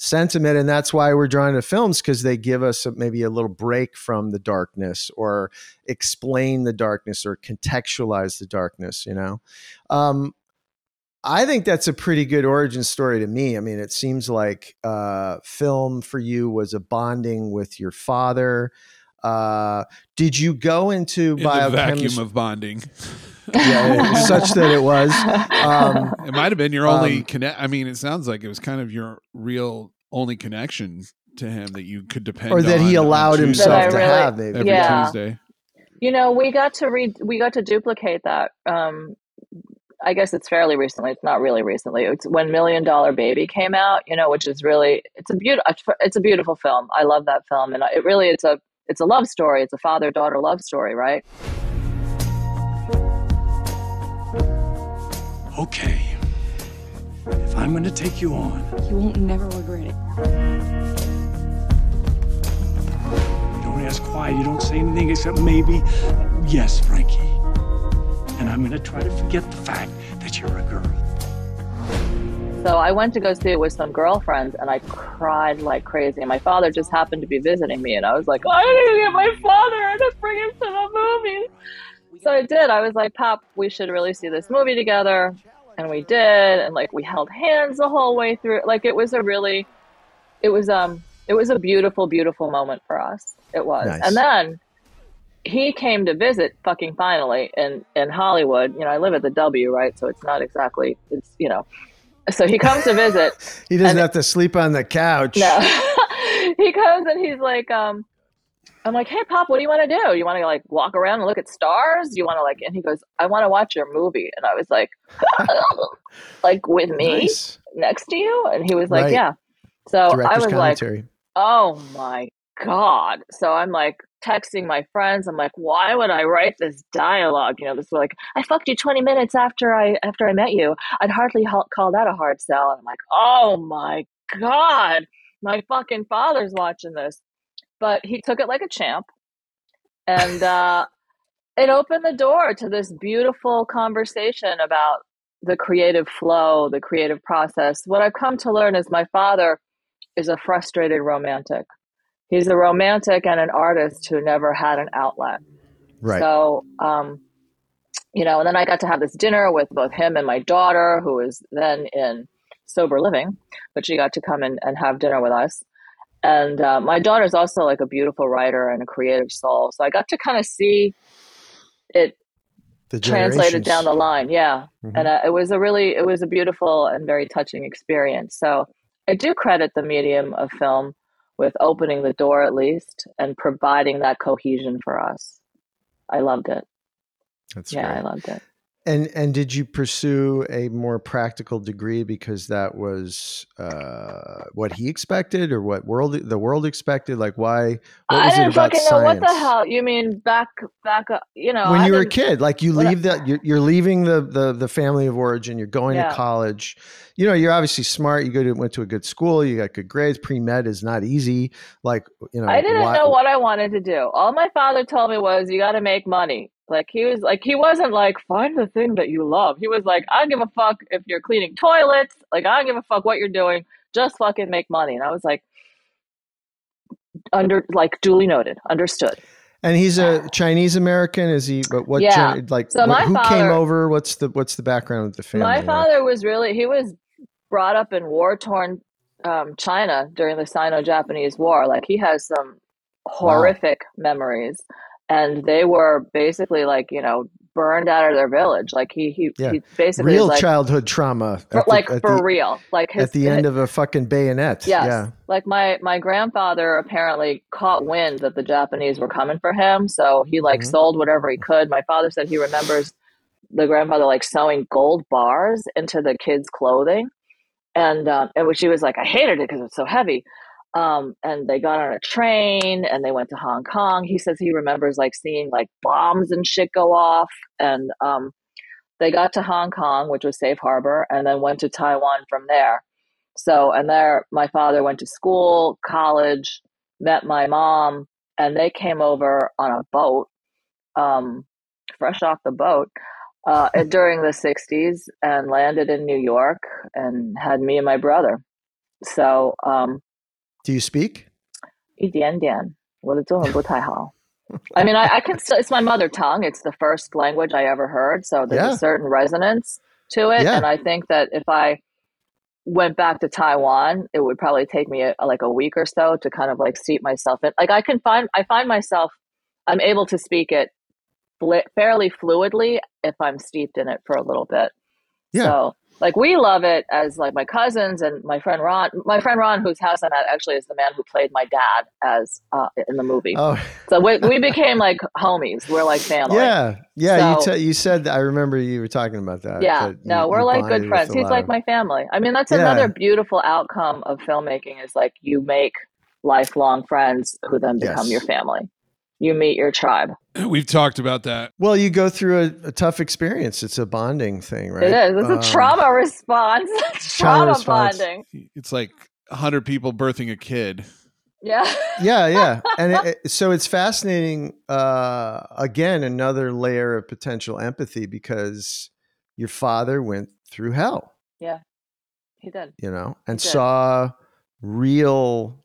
sentiment and that's why we're drawn to films because they give us a, maybe a little break from the darkness or explain the darkness or contextualize the darkness you know um, i think that's a pretty good origin story to me i mean it seems like uh, film for you was a bonding with your father uh, did you go into In biochemistry vacuum of bonding. yeah, such that it was um, It might have been your only Um, connect. I mean, it sounds like it was kind of your real only connection to him that you could depend on. or that on he allowed himself That I to really- have maybe every Yeah. Tuesday. You know, we got to read, we got to duplicate that. Um, I guess it's fairly recently. It's not really recently. It's when Million Dollar Baby came out. You know, which is really it's a beautiful it's a beautiful film. I love that film, and it really it's a it's a love story. It's a father daughter love story, right? Okay. If I'm gonna take you on, You won't never regret it. don't ask why, you don't say anything except maybe, yes, Frankie. And I'm gonna try to forget the fact that you're a girl. So I went to go see it with some girlfriends, and I cried like crazy. And my father just happened to be visiting me, and I was like, I need to get my father to bring him to the movies. So I did. I was like, Pop, we should really see this movie together, and we did. And like we held hands the whole way through. Like it was a really, it was um, it was a beautiful, beautiful moment for us. It was. Nice. And then he came to visit fucking finally in in Hollywood. You know, I live at the W, right? So it's not exactly it's you know. So he comes to visit. he doesn't have to sleep on the couch No. he comes and he's like, um, I'm like, hey, Pop, what do you want to do? You want to like walk around and look at stars? You want to like, and he goes, I want to watch your movie. And I was like, like with me Nice. next to you? And he was like, Right. yeah. So I Director's was like, oh my God. So I'm like texting my friends. I'm like, why would I write this dialogue? You know, this is like, I fucked you 20 minutes after I, after I met you. I'd hardly ha- call that a hard sell. And I'm like, oh my God, my fucking father's watching this. But he took it like a champ. And, uh, it opened the door to this beautiful conversation about the creative flow, the creative process. What I've come to learn is my father is a frustrated romantic. He's a romantic and an artist who never had an outlet. Right. So, um, you know, and then I got to have this dinner with both him and my daughter, who was then in sober living, but she got to come and, and have dinner with us. And uh, my daughter's also like a beautiful writer and a creative soul. So I got to kind of see it translated down the line. Yeah. Mhm. And uh, it was a really, it was a beautiful and very touching experience. So I do credit the medium of film with opening the door at least and providing that cohesion for us. I loved it. That's yeah, great. I loved it. And and did you pursue a more practical degree because that was uh, what he expected, or what world the world expected? Like, why? What I was it didn't about fucking know what the hell you mean back back up. You know, when I you were a kid, like you leave that you're, you're leaving the, the the family of origin. You're going Yeah. to college. You know, you're obviously smart. You go to went to a good school. You got good grades. Pre med is not easy. Like you know, I didn't why- know what I wanted to do. All my father told me was, "You got to make money." Like he was like he wasn't like find the thing that you love. He was like, "I don't give a fuck if you're cleaning toilets. Like I don't give a fuck what you're doing. Just fucking make money." And I was like, under like duly noted, understood. And he's a Chinese American. Is he? But what? Yeah. gen- like So what- my who came father- over? What's the what's the background of the family? My like? father was really he was brought up in war torn um, China during the Sino Japanese War. Like he has some horrific memories, and they were basically like you know burned out of their village. Like he he, Yeah. he basically real like childhood trauma. for, the- like for the, real. Like his, at the end of a fucking bayonet. Yes. Yeah. Like my my grandfather apparently caught wind that the Japanese were coming for him, so he like Mhm. sold whatever he could. My father said he remembers the grandfather like sewing gold bars into the kids' clothing, and um, and she was like, I hated it because it was so heavy. Um, and they got on a train and they went to Hong Kong. He says he remembers like seeing like bombs and shit go off, and um, they got to Hong Kong, which was safe harbor, and then went to Taiwan from there. So, and there, my father went to school, college, met my mom, and they came over on a boat, um, fresh off the boat. uh, during the 60s and landed in New York and had me and my brother. So, um, Do you speak? 一点点，我的中文不太好。I mean, I, I can still, it's my mother tongue. It's the first language I ever heard. So there's Yeah. a certain resonance to it. Yeah. And I think that if I went back to Taiwan, it would probably take me a, like a week or so to kind of like seat myself in. Like I can find, I find myself, I'm able to speak it fli fairly fluidly if I'm steeped in it for a little bit. Yeah. So like we love it as like my cousins and my friend Ron. My friend Ron, whose house I'm at, actually is the man who played my dad as uh, in the movie. Oh, So we, we became like homies. We're like family. yeah, yeah. So- you te- you said I remember you were talking about that. Yeah, that no, you- we're you like good friends. He's like my family. I mean, that's Yeah. another beautiful outcome of filmmaking is like you make lifelong friends who then become Yes. your family. You meet your tribe. We've talked about that. Well, you go through a, a tough experience. It's a bonding thing, right? It is. It's Um, a trauma response. It's trauma trauma, response. bonding. It's like 100 people birthing a kid. Yeah. yeah, yeah, and it, it- so it's fascinating. Uh, again, another layer of potential empathy because your father went through hell, Yeah. He did. you know, and saw real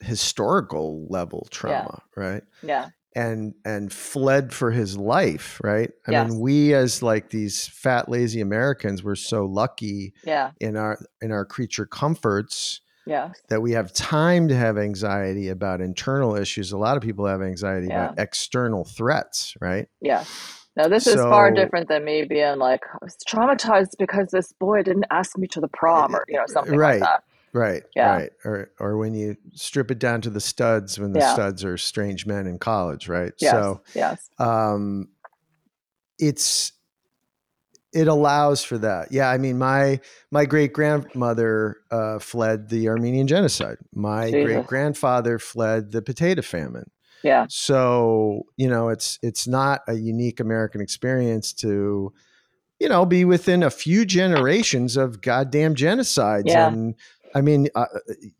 historical level trauma, right? Yeah. and and fled for his life right i Yes. mean we as like these fat lazy americans we're so lucky Yeah. in our in our creature comforts Yeah. that we have time to have anxiety about internal issues a lot of people have anxiety about external threats right Yeah. Now this is far different than me being like oh, I was traumatized because this boy didn't ask me to the prom eh, or you know something right like that. Right Yeah. right or or when you strip it down to the studs when the Yeah. studs are strange men in college right Yes. so yes. um it's it allows for that yeah i mean my my great grandmother uh fled the armenian genocide my great grandfather fled the potato famine Yeah. so you know it's it's not a unique american experience to you know be within a few generations of goddamn genocides Yeah. and I mean, uh,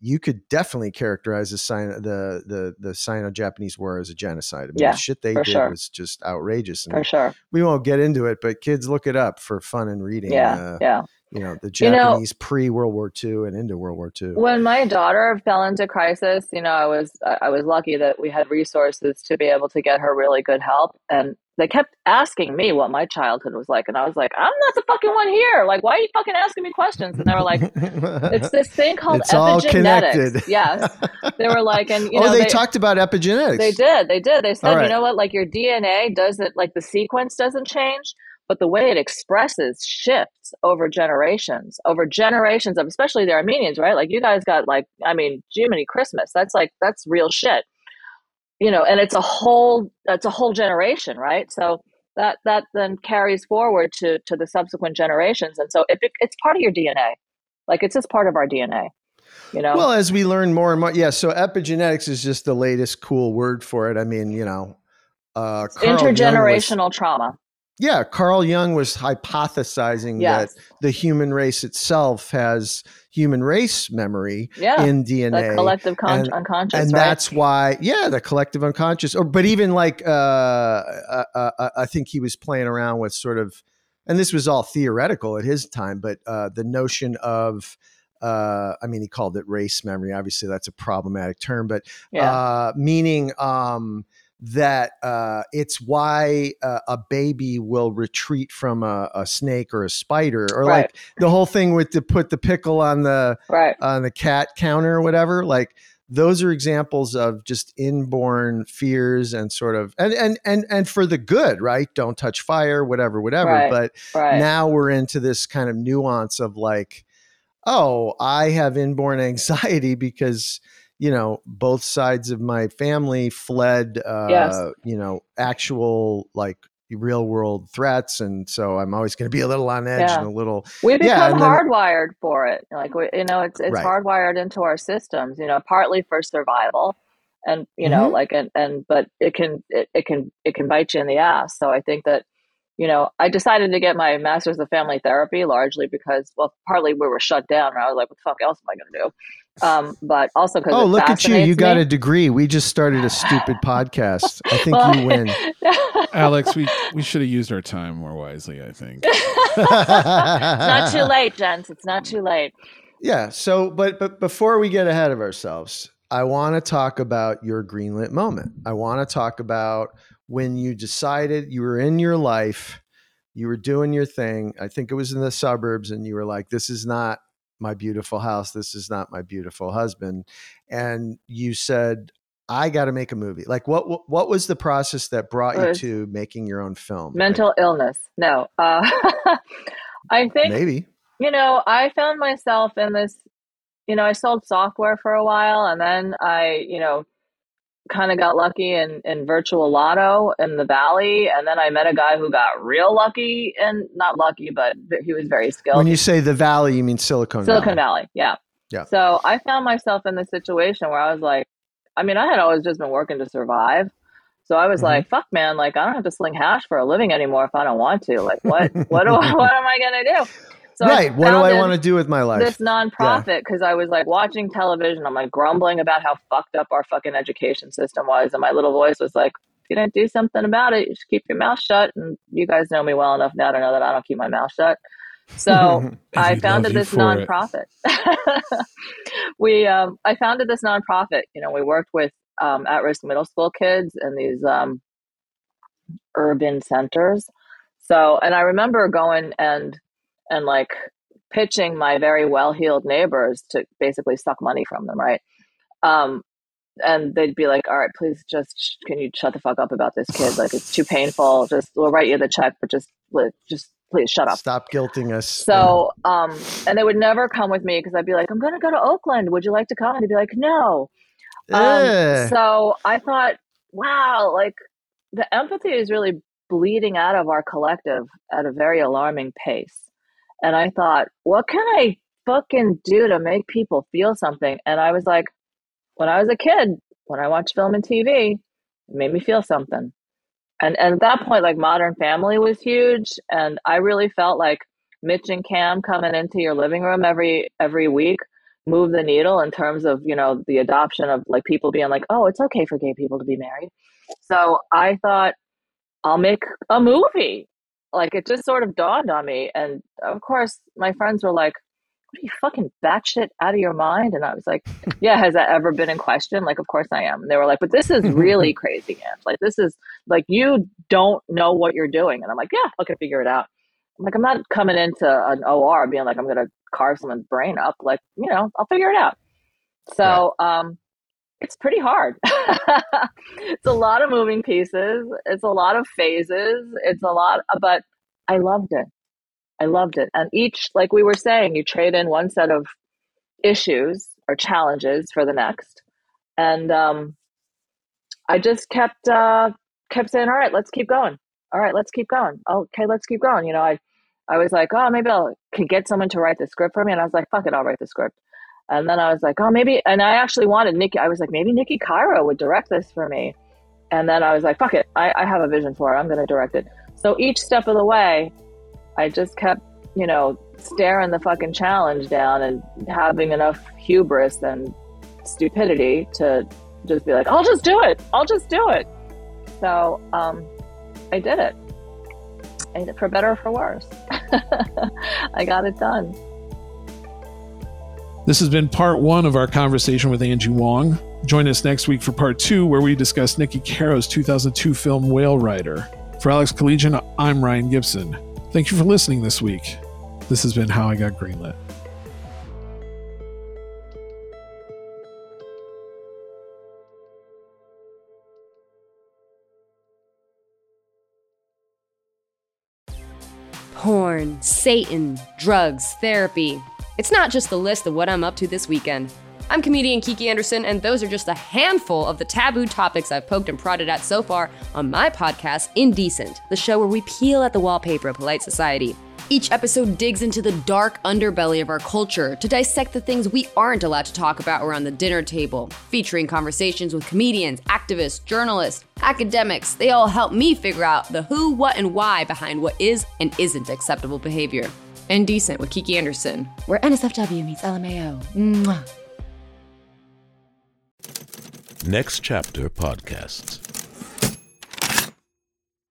you could definitely characterize the Sino, the the the Sino-Japanese War as a genocide. I mean, Yeah, the shit they did sure. was just outrageous. And For sure. we won't get into it, but kids look it up for fun and reading. Yeah. uh, yeah. You know, the You know- Japanese pre World War II and into World War II. When my daughter fell into crisis, you know, I was I was lucky that we had resources to be able to get her really good help, and they kept asking me what my childhood was like, and I was like, I'm not the fucking one here. Like, why are you fucking asking me questions? And they were like, It's this thing called It's all epigenetics. Yes, they were like, and you oh, know, they, talked about epigenetics. They did. They did. They said, right. you know what? Like your DNA doesn't, like the sequence doesn't change, but the way it expresses shifts over generations, over generations of, especially the Armenians, right? Like you guys got like, I mean, Jiminy Christmas. That's like, that's real shit, you know, and it's a whole, that's a whole generation, right? So that, that then carries forward to, to the subsequent generations. And so it, it's part of your DNA, like it's just part of our DNA, you know? Well, as we learn more and more, yeah. So epigenetics is just the latest cool word for it. I mean, you know, uh, intergenerational trauma. Yeah, Carl Jung was hypothesizing Yes. that the human race itself has human race memory Yeah. in DNA, the collective con- and- unconscious, and right? that's why, yeah, the collective unconscious. Or, but even like, uh, uh, uh, I think he was playing around with sort of, and this was all theoretical at his time, but uh, the notion of, uh, I mean, he called it race memory. Obviously, that's a problematic term, but Yeah. uh, meaning um, that uh, it's why uh, a baby will retreat from a, a snake or a spider, or Right. like the whole thing with to put the pickle on the right. on the cat counter or whatever. Like those are examples of just inborn fears and sort of and and and and for the good, right? Don't touch fire, whatever, whatever. Right. But now we're into this kind of nuance of like, oh, I have inborn anxiety because you know both sides of my family fled, uh, Yes. you know, actual like real world threats, and so I'm always going to be a little on edge Yeah. and a little. we yeah, become then- hardwired for it. Like we, you know, it's it's Right. hardwired into our systems. You know, partly for survival, and you know, Mhm. like and and but it can it, it can it can bite you in the ass. So I think that you know, I decided to get my master's of family therapy largely because, well, partly we were shut down, and I was like, "What the fuck else am I going to do?" Um, but also because oh, look at you! You got me. a degree. We just started a stupid podcast. I think well, you win, Alex. We we should have used our time more wisely. I think. not too late, gents. It's not too late. Yeah. So, but but before we get ahead of ourselves, I want to talk about your greenlit moment. I want to talk about when you decided you were in your life, you were doing your thing. I think it was in the suburbs, and you were like, "This is not my beautiful house. This is not my beautiful husband." And you said, "I got to make a movie." Like, what what was the process that brought you to making your own film? Mental like, illness. No, uh, I think maybe. You know, I found myself in this. You know, I sold software for a while, and then I, you know, kind of got lucky in, in virtual lotto in the valley and then i met a guy who got real lucky and not lucky but he was very skilled when you say the valley you mean silicon silicon valley, valley yeah yeah so i found myself in this situation where i was like i mean i had always just been working to survive so I was mm-hmm. like, "Fuck, man! Like, I don't have to sling hash for a living anymore if I don't want to. Like, what? what do? I, what am I gonna do?" So right. What do I want to do with my life? This nonprofit because yeah. I was like watching television. I'm like grumbling about how fucked up our fucking education system was, and my little voice was like, "If you don't do something about it, you just keep your mouth shut." And you guys know me well enough now to know that I don't keep my mouth shut. So I founded this nonprofit. we, um, I founded this nonprofit. You know, we worked with um, at-risk middle school kids in these um, urban centers. So, and I remember going and and like pitching my very well-heeled neighbors to basically suck money from them, right? Um, and they'd be like, "All right, please, just can you shut the fuck up about this kid? Like, it's too painful. Just we'll write you the check, but just just please shut up. Stop guilting us." So, um, and they would never come with me because I'd be like, "I'm going to go to Oakland. Would you like to come?" And they'd be like, "No." Um, so I thought, wow, like the empathy is really bleeding out of our collective at a very alarming pace. And I thought, what can I fucking do to make people feel something? And I was like, when I was a kid, when I watched film and TV, it made me feel something. And, and at that point, like Modern Family was huge. And I really felt like Mitch and Cam coming into your living room every every week move the needle in terms of you know the adoption of like people being like oh it's okay for gay people to be married so i thought i'll make a movie like it just sort of dawned on me. And of course, my friends were like, what are you fucking batshit out of your mind? And I was like, yeah, has that ever been in question? Like, of course I am. And they were like, but this is really crazy, man. Like, this is like, you don't know what you're doing. And I'm like, yeah, I can figure it out. I'm like, I'm not coming into an OR being like, I'm going to carve someone's brain up. Like, you know, I'll figure it out. So, um, it's pretty hard. it's a lot of moving pieces. It's a lot of phases. It's a lot, but I loved it. I loved it. And each, like we were saying, you trade in one set of issues or challenges for the next. And um, I just kept uh, kept saying, "All right, let's keep going. All right, let's keep going. Okay, let's keep going." You know, I I was like, "Oh, maybe I could get someone to write the script for me," and I was like, "Fuck it, I'll write the script." And then I was like, oh, maybe, and I actually wanted Niki, I was like, maybe Niki Caro would direct this for me. And then I was like, fuck it, I, I have a vision for it. I'm going to direct it. So each step of the way, I just kept, you know, staring the fucking challenge down and having enough hubris and stupidity to just be like, I'll just do it. I'll just do it. So um, I did it. And for better or for worse, I got it done. This has been part one of our conversation with Angie Wang. Join us next week for part two, where we discuss Niki Caro's 2002 film Whale Rider. For Alex Keledjian, I'm Ryan Gibson. Thank you for listening this week. This has been How I Got Greenlit. Porn, Satan, drugs, therapy. It's not just the list of what I'm up to this weekend. I'm comedian Kiki Anderson, and those are just a handful of the taboo topics I've poked and prodded at so far on my podcast, Indecent, the show where we peel at the wallpaper of polite society. Each episode digs into the dark underbelly of our culture to dissect the things we aren't allowed to talk about around the dinner table, featuring conversations with comedians, activists, journalists, academics. They all help me figure out the who, what, and why behind what is and isn't acceptable behavior. Indecent with Kiki Anderson, where NSFW meets LMAO. Mwah. Next Chapter Podcasts.